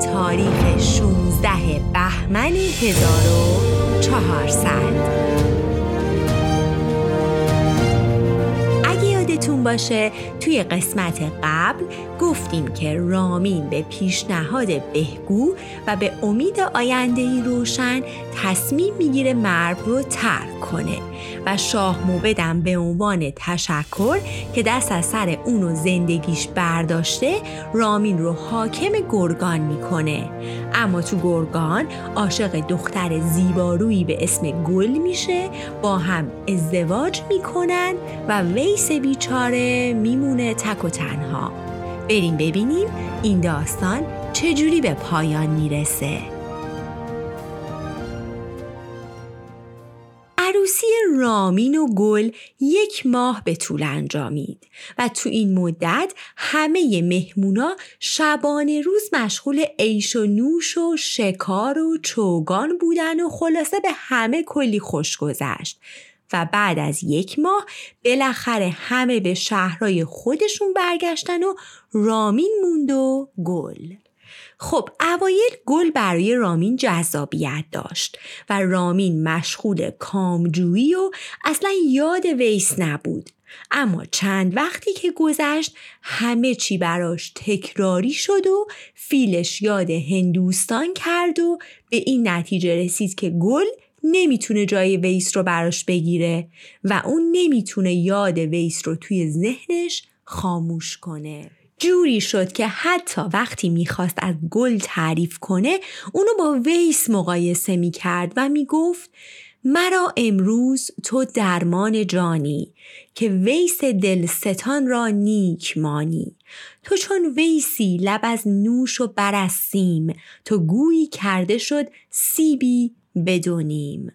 تاریخ 16 بهمن 1400 یادتون باشه توی قسمت قبل گفتیم که رامین به پیشنهاد بهگو و به امید آینده ای روشن تصمیم می‌گیره مرب رو ترک کنه و شاه موبدم به عنوان تشکر که دست از سر اون و زندگیش برداشته رامین رو حاکم گرگان می‌کنه. اما تو گرگان عاشق دختر زیبارویی به اسم گل میشه با هم ازدواج می‌کنن و ویس بیچاره میمونه تک و تنها. بریم ببینیم این داستان چجوری به پایان می‌رسه. عروسی رامین و گل یک ماه به طول انجامید و تو این مدت همه مهمونا شبانه روز مشغول عیش و نوش و شکار و چوگان بودن و خلاصه به همه کلی خوش گذشت. و بعد از یک ماه بالاخره همه به شهرهای خودشون برگشتن و رامین موند و گل. خب اوایل گل برای رامین جذابیت داشت و رامین مشغول کامجویی و اصلا یاد ویس نبود. اما چند وقتی که گذشت همه چی براش تکراری شد و فیلش یاد هندوستان کرد و به این نتیجه رسید که گل نمی‌تونه جای ویس رو براش بگیره و اون نمی‌تونه یاد ویس رو توی ذهنش خاموش کنه. جوری شد که حتی وقتی می‌خواست از گل تعریف کنه اونو با ویس مقایسه می‌کرد و می‌گفت مرا امروز تو درمان جانی که ویس دلستان را نیک مانی. تو چون ویسی لب از نوش و برستیم تو گویی کرده شد سیبی بدونیم.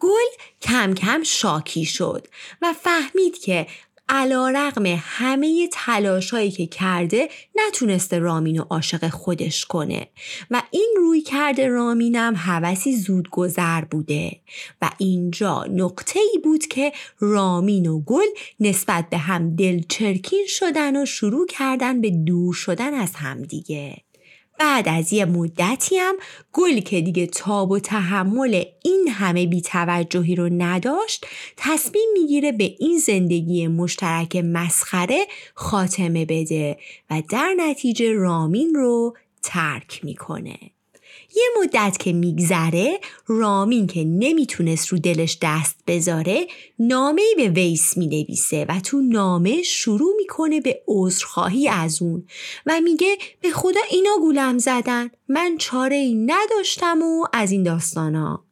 گل کم کم شاکی شد و فهمید که علا رقم همه تلاشایی که کرده نتونسته رامین و عاشق خودش کنه و این روی کرده رامینم حوثی زود گذر بوده و اینجا نقطه ای بود که رامین و گل نسبت به هم دلچرکین شدن و شروع کردن به دور شدن از همدیگه بعد از یه مدتی هم گل که دیگه تاب و تحمل این همه بیتوجهی رو نداشت تصمیم می‌گیره به این زندگی مشترک مسخره خاتمه بده و در نتیجه رامین رو ترک می‌کنه. یه مدت که میگذره رامین که نمی‌تونست رو دلش دست بذاره نامه به ویس می‌نویسه و تو نامه شروع می‌کنه به عذرخواهی از اون و میگه به خدا اینا گولم زدن من چاره ای نداشتم و از این داستانا.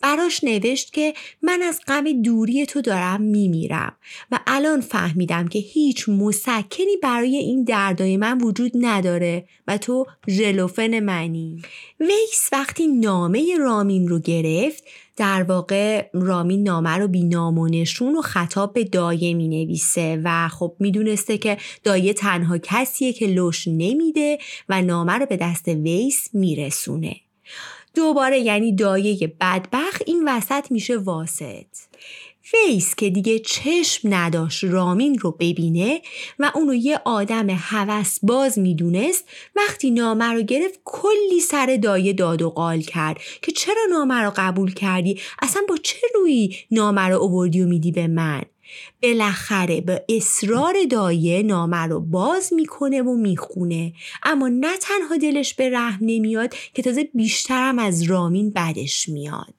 براش نوشت که من از غم دوری تو دارم میمیرم و الان فهمیدم که هیچ مسکنی برای این دردای من وجود نداره و تو ژلوفن منی. ویس وقتی نامه رامین رو گرفت در واقع رامین نامه رو بی نامونشون و خطاب به دایه می نویسه و خب می‌دونسته که دایه تنها کسیه که لوش نمیده و نامه رو به دست ویس میرسونه. دوباره یعنی دایه بدبخ این وسط میشه واسط. ویس که دیگه چشم نداشت رامین رو ببینه و اونو یه آدم هوس باز می‌دونست وقتی نامه رو گرفت کلی سر دایه داد و قال کرد که چرا نامه رو قبول کردی؟ اصلا با چه روی نامه رو اووردی و میدی به من؟ بالاخره به اصرار دایه نامه رو باز می‌کنه و می‌خونه. اما نه تنها دلش به رحم نمیاد که تازه بیشترم از رامین بدش میاد.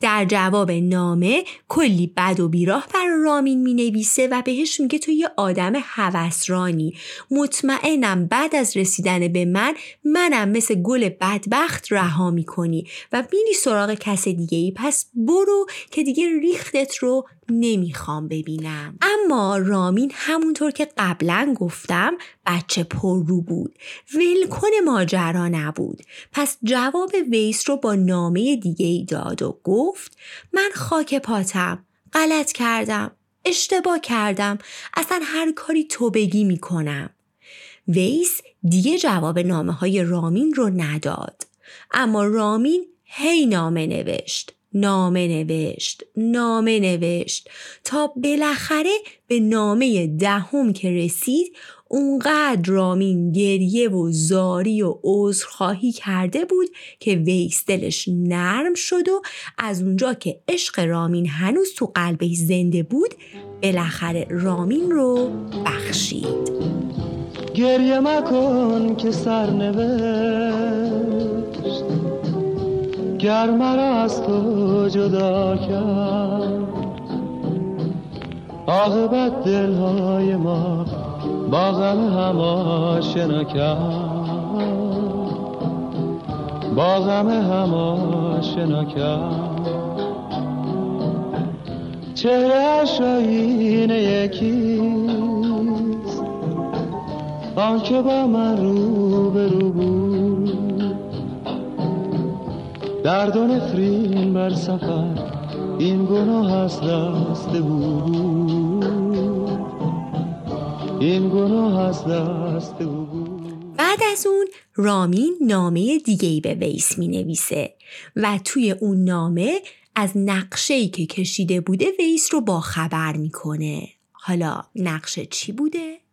در جواب نامه کلی بد و بیراه بر رامین می نویسه و بهش میگه تو یه آدم هوسرانی. مطمئنم بعد از رسیدن به من منم مثل گل بدبخت رها می‌کنی و میری سراغ کس دیگه ای پس برو که دیگه ریختت رو نمی‌خوام ببینم. اما رامین همونطور که قبلا گفتم بچه پر رو بود. ولکن ماجرا نبود. پس جواب ویس رو با نامه دیگه ای داد و گفت من خاک پاتم. غلط کردم. اشتباه کردم. اصلا هر کاری تو بگی می‌کنم. ویس دیگه جواب نامه های رامین رو نداد. اما رامین هی نامه نوشت. نامه نوشت نامه نوشت. تا بالاخره به نامه دهم که رسید اونقدر رامین گریه و زاری و عذرخواهی کرده بود که ویس دلش نرم شد و از اونجا که عشق رامین هنوز تو قلبش زنده بود بالاخره رامین رو بخشید. گریه مکن که سرنوشت گر مرا از تو جدا کرد عاقبت دلهای ما با غم هم آشنا کرد با غم هم آشنا کرد چهره آینه یکیست. آنکه با من رو به رو بود. درد و نفرین بر سفر این گناه از دست بود این گناه از دست بود بعد از اون رامین نامه دیگه ای به ویس می نویسه و توی اون نامه از نقشه ای که کشیده بوده ویس رو با خبر می‌کنه. حالا نقشه چی بوده؟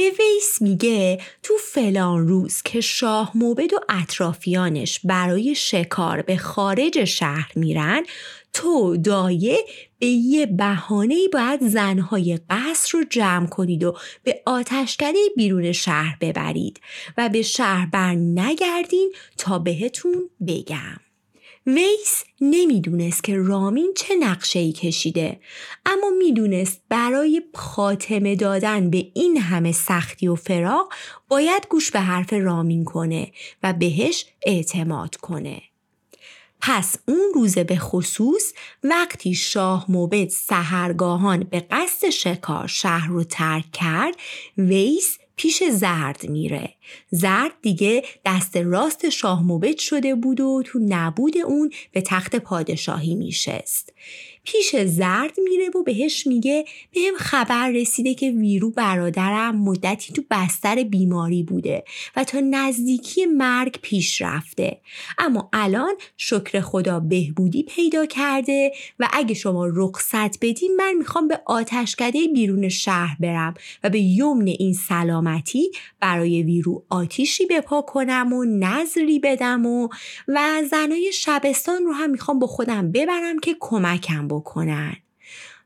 به ویس میگه تو فلان روز که شاه موبد و اطرافیانش برای شکار به خارج شهر میرن تو دایه به یه بهانه باید زنهای قصر رو جمع کنید و به آتشکده بیرون شهر ببرید و به شهر بر نگردین تا بهتون بگم. ویس نمی‌دونست که رامین چه نقشه ای کشیده اما می‌دونست برای خاتمه دادن به این همه سختی و فراق باید گوش به حرف رامین کنه و بهش اعتماد کنه. پس اون روزه به خصوص وقتی شاه موبد سهرگاهان به قصد شکار شهر رو ترک کرد ویس پیش زرد میره زرد دیگه دست راست شاه موبد شده بود و تو نبود اون به تخت پادشاهی میشست. پیش زرد میره و بهش میگه بهم خبر رسیده که ویرو برادرم مدتی تو بستر بیماری بوده و تا نزدیکی مرگ پیش رفته. اما الان شکر خدا بهبودی پیدا کرده و اگه شما رخصت بدین من می‌خوام به آتشکده بیرون شهر برم و به یمن این سلامتی برای ویرو آتیشی بپا کنم و نظری بدم و و زنای شبستان رو هم می‌خوام با خودم ببرم که کمکم بکنن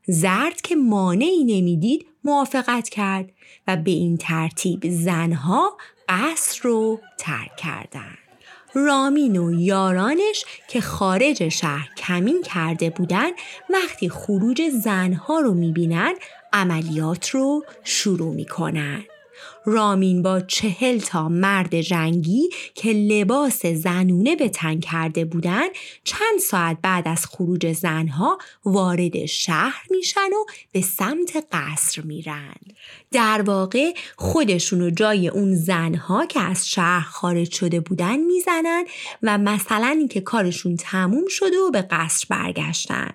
زرد که مانعی نمی‌دید موافقت کرد و به این ترتیب زنها قصر رو ترک کردند. رامین و یارانش که خارج شهر کمین کرده بودن وقتی خروج زنها رو می‌بینن عملیات رو شروع می‌کنن. رامین با چهل تا مرد جنگی که لباس زنونه به تن کرده بودن چند ساعت بعد از خروج زنها وارد شهر میشن و به سمت قصر میرن. در واقع خودشون جای اون زنها که از شهر خارج شده بودن می‌زنن و مثلا اینکه کارشون تموم شده و به قصر برگشتن.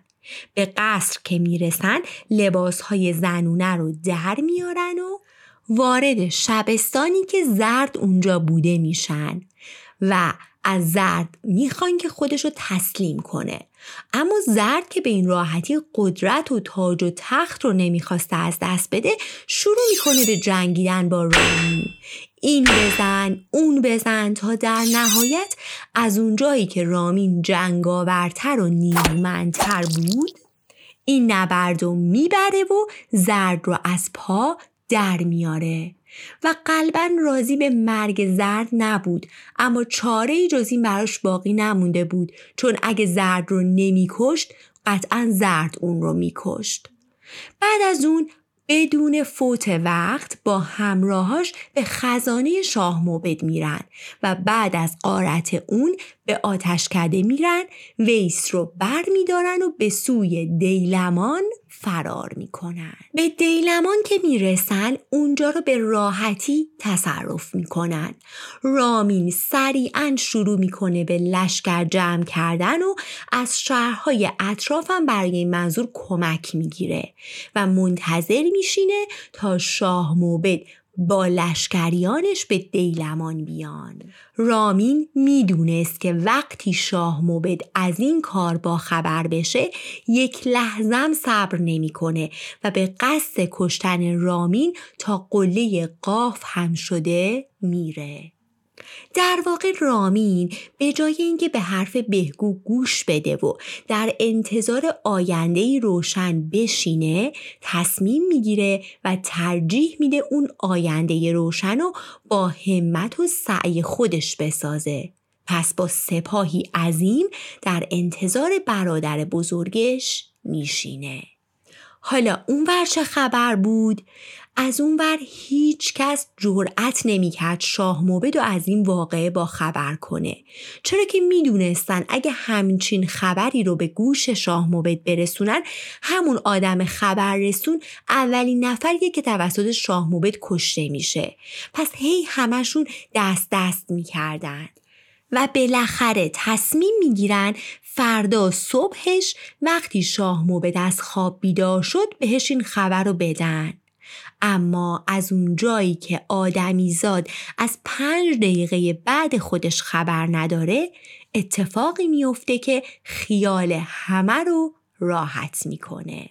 به قصر که می‌رسن لباس های زنونه رو در میارن و وارد شبستانی که زرد اونجا بوده میشن و از زرد می‌خوان که خودش رو تسلیم کنه. اما زرد که به این راحتی قدرت و تاج و تخت رو نمی‌خواسته از دست بده شروع می‌کنه به جنگیدن با رامین این بزن اون بزن تا در نهایت از اونجایی که رامین جنگاورتر و نیرومندتر بود این نبرد رو می‌بره و زرد رو از پا در میاره. و قلبا راضی به مرگ زرد نبود. اما چاره جز این براش باقی نمونده بود. چون اگه زرد رو نمیکشت قطعا زرد اون رو میکشت. بعد از اون بدون فوت وقت با همراهاش به خزانه شاه موبد میرن. و بعد از قارت اون به آتشکده میرن ویس رو بر میدارن و به سوی دیلمان فرار می‌کنن. به دیلمان که می‌رسن اونجا رو به راحتی تصرف می‌کنن. رامین سریعا شروع می‌کنه به لشکر جمع کردن و از شهرهای اطرافم برای این منظور کمک می‌گیره و منتظر میشینه تا شاه موبد با لشکریانش به دیلمان بیان. رامین می‌دونست که وقتی شاه موبد از این کار با خبر بشه یک لحظم صبر نمی‌کنه و به قصد کشتن رامین تا قله قاف هم شده میره. در واقع رامین به جای اینکه به حرف بهگو گوش بده و در انتظار آینده روشن بشینه تصمیم می‌گیره و ترجیح میده اون آینده روشن رو با همت و سعی خودش بسازه. پس با سپاهی عظیم در انتظار برادر بزرگش میشینه. حالا اون ور چه خبر بود؟ از اون ور هیچ کس جرأت نمی‌کرد شاه موبد و از این واقعه با خبر کنه. چرا که می‌دونستن اگه همچین خبری رو به گوش شاه موبد برسونن همون آدم خبر رسون اولین نفریه که توسط شاه موبد کشته میشه. پس هی همشون دست دست می‌کردن. و بالاخره تصمیم می‌گیرن فردا صبحش وقتی شاه موبد از خواب بیدار شد بهش این خبر رو بدن. اما از اون جایی که آدمیزاد از پنج دقیقه بعد خودش خبر نداره اتفاقی میفته که خیال همه رو راحت می‌کنه.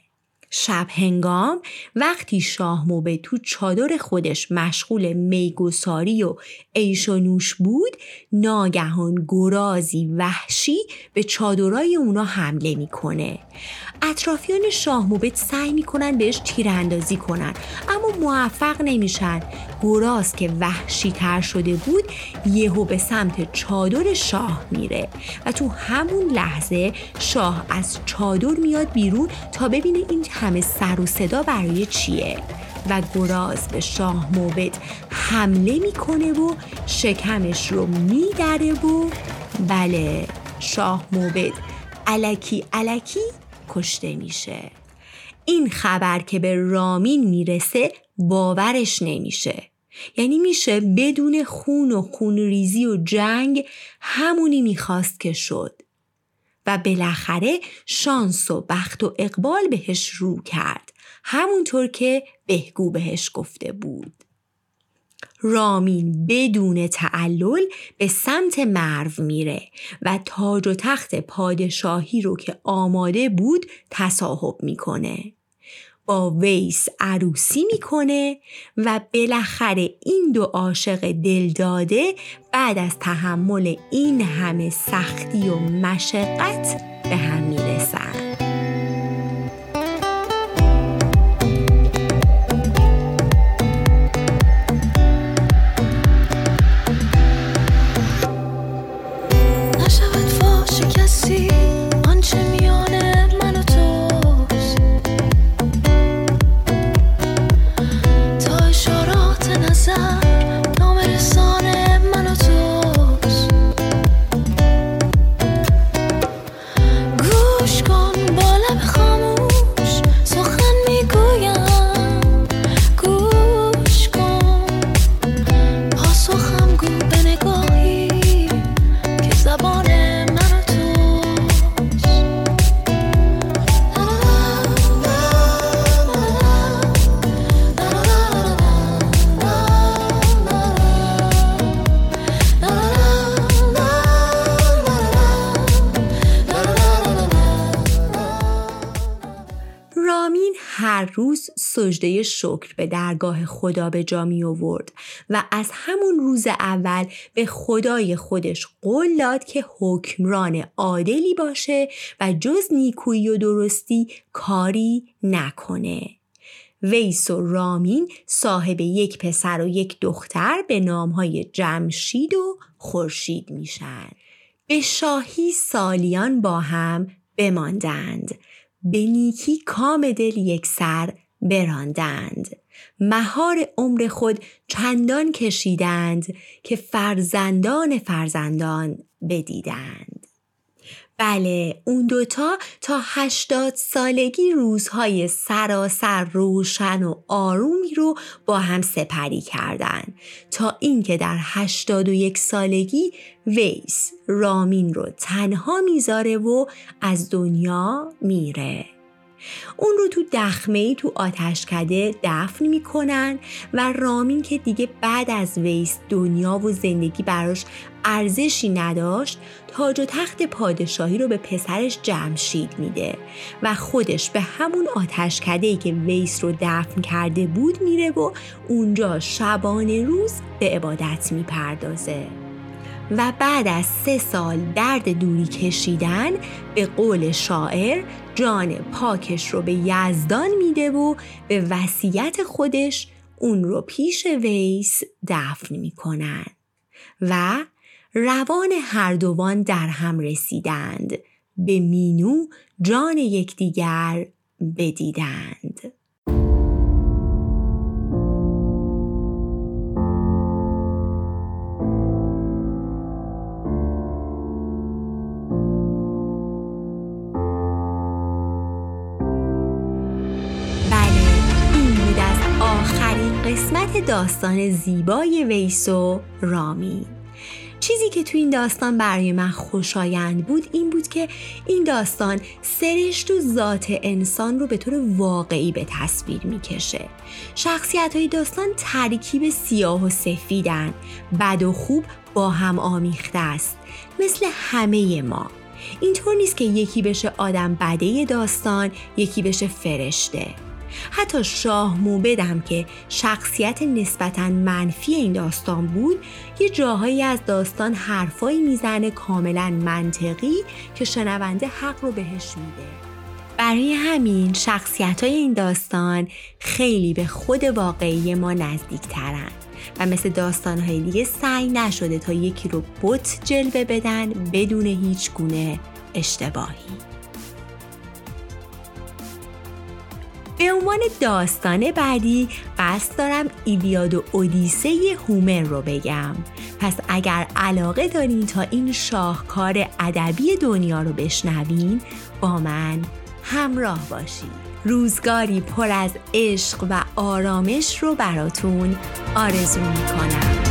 شب هنگام وقتی شاه موبه تو چادر خودش مشغول میگساری و عیش و نوش بود ناگهان گرازی وحشی به چادرای اونا حمله می‌کنه. اطرافیان شاه موبت سعی می‌کنن بهش تیراندازی کنن اما موفق نمیشن. گراز که وحشی تر شده بود یهو به سمت چادر شاه میره و تو همون لحظه شاه از چادر میاد بیرون تا ببینه این همه سر و صدا برای چیه. و گراز به شاه موبد حمله می‌کنه و شکمش رو میدره و بله شاه موبد علکی علکی کشته میشه. این خبر که به رامین می‌رسه باورش نمیشه. یعنی میشه بدون خون و خونریزی و جنگ همونی می‌خواست که شد. و بالاخره شانس و بخت و اقبال بهش رو کرد. همونطور که بهگو بهش گفته بود. رامین بدون تعلل به سمت مرو میره و تاج و تخت پادشاهی رو که آماده بود تصاحب می‌کنه. با ویس عروسی می‌کنه و بالاخره این دو عاشق دلداده بعد از تحمل این همه سختی و مشقت سجده شکر به درگاه خدا به جا می آورد و از همون روز اول به خدای خودش قول داد که حکمران عادلی باشه و جز نیکویی و درستی کاری نکنه. ویس و رامین صاحب یک پسر و یک دختر به نامهای جمشید و خورشید میشن. به شاهی سالیان با هم بماندند به نیکی کام دل یک سر براندند. مهار عمر خود چندان کشیدند که فرزندان فرزندان بدیدند. بله اون دوتا تا هشتاد سالگی روزهای سراسر روشن و آرومی رو با هم سپری کردند تا اینکه در هشتاد و یک سالگی ویس رامین رو تنها می‌ذاره و از دنیا میره. اون رو تو دخمه ای تو آتشکده دفن می‌کنن و رامین که دیگه بعد از ویس دنیا و زندگی براش ارزشی نداشت تاج و تخت پادشاهی رو به پسرش جمشید میده و خودش به همون آتشکده ای که ویس رو دفن کرده بود میره و اونجا شبانه روز به عبادت می‌پردازه. و بعد از سه سال درد دوری کشیدن به قول شاعر جان پاکش رو به یزدان میده و به وصیت خودش اون رو پیش ویس دفن می‌کنن و روان هر دوان در هم رسیدند به مینو جان یکدیگر بدیدند. داستان زیبای ویسو رامی. چیزی که تو این داستان برای من خوشایند بود این بود که این داستان سرشت و ذات انسان رو به طور واقعی به تصویر می‌کشه. شخصیت های داستان ترکیب سیاه و سفیدن بد و خوب با هم آمیخته است مثل همه ما. اینطور نیست که یکی بشه آدم بده داستان یکی بشه فرشته. حتی شاه موبدم که شخصیت نسبتا منفی این داستان بود یه جاهایی از داستان حرفایی می‌زنه کاملا منطقی که شنونده حق رو بهش میده. برای همین شخصیت های این داستان خیلی به خود واقعی ما نزدیک ترن و مثل داستان های دیگه سعی نشده تا یکی رو بت جلوه بدن بدون هیچ گونه اشتباهی. به عنوان داستان بعدی قصد دارم ایلیاد و اودیسه هومر رو بگم. پس اگر علاقه دارین تا این شاهکار ادبی دنیا رو بشنوین با من همراه باشید. روزگاری پر از عشق و آرامش رو براتون آرزو می‌کنم.